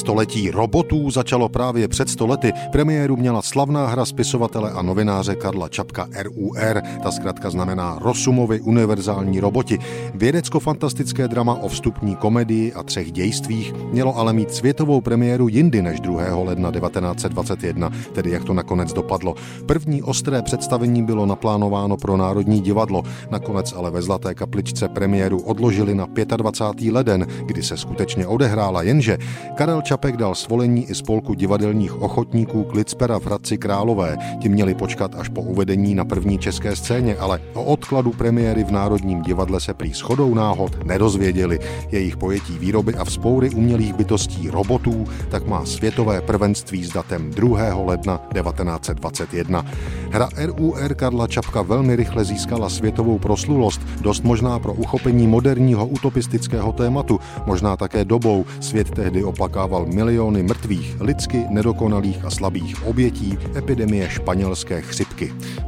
století robotů začalo právě před stolety. Premiéru měla slavná hra spisovatele a novináře Karla Čapka RUR. Ta zkrátka znamená Rosumovi univerzální roboti. Vědecko-fantastické drama o vstupní komedii a třech dějstvích mělo ale mít světovou premiéru jindy než 2. ledna 1921, tedy jak to nakonec dopadlo. První ostré představení bylo naplánováno pro Národní divadlo, nakonec ale ve Zlaté kapličce premiéru odložili na 25. leden, kdy se skutečně odehrála, jenže Karel Čapek dal svolení i spolku divadelních ochotníků Klicpera v Hradci Králové. Ti měli počkat až po uvedení na první české scéně, ale o odkladu premiéry v Národním divadle se prý shodou náhod nedozvěděli. Jejich pojetí výroby a vzpoury umělých bytostí robotů tak má světové prvenství s datem 2. ledna 1921. Hra RUR Karla Čapka velmi rychle získala světovou proslulost, dost možná pro uchopení moderního utopistického tématu, možná také dobou. Svět tehdy oplakával miliony mrtvých, lidsky nedokonalých a slabých obětí epidemie španělské chřipky.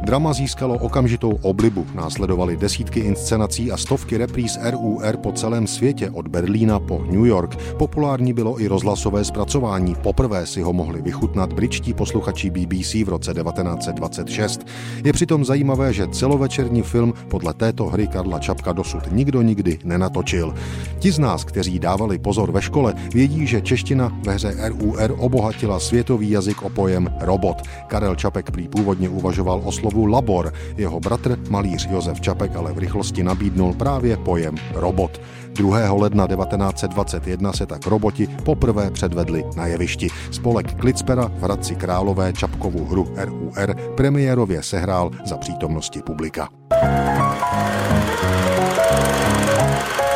Drama získalo okamžitou oblibu, následovaly desítky inscenací a stovky repríz RUR po celém světě od Berlína po New York. Populární bylo i rozhlasové zpracování. Poprvé si ho mohli vychutnat britští posluchači BBC v roce 1926. Je přitom zajímavé, že celovečerní film podle této hry Karla Čapka dosud nikdo nikdy nenatočil. Ti z nás, kteří dávali pozor ve škole, vědí, že čeština ve hře RUR obohatila světový jazyk o pojem robot. Karel Čapek prý původně uvažoval o slovu labor. Jeho bratr, malíř Josef Čapek, ale v rychlosti nabídnul právě pojem robot. 2. ledna 1921 se tak roboti poprvé předvedli na jevišti. Spolek Klicpera v Hradci Králové Čapkovu hru RUR premiérově sehrál za přítomnosti publika. thank you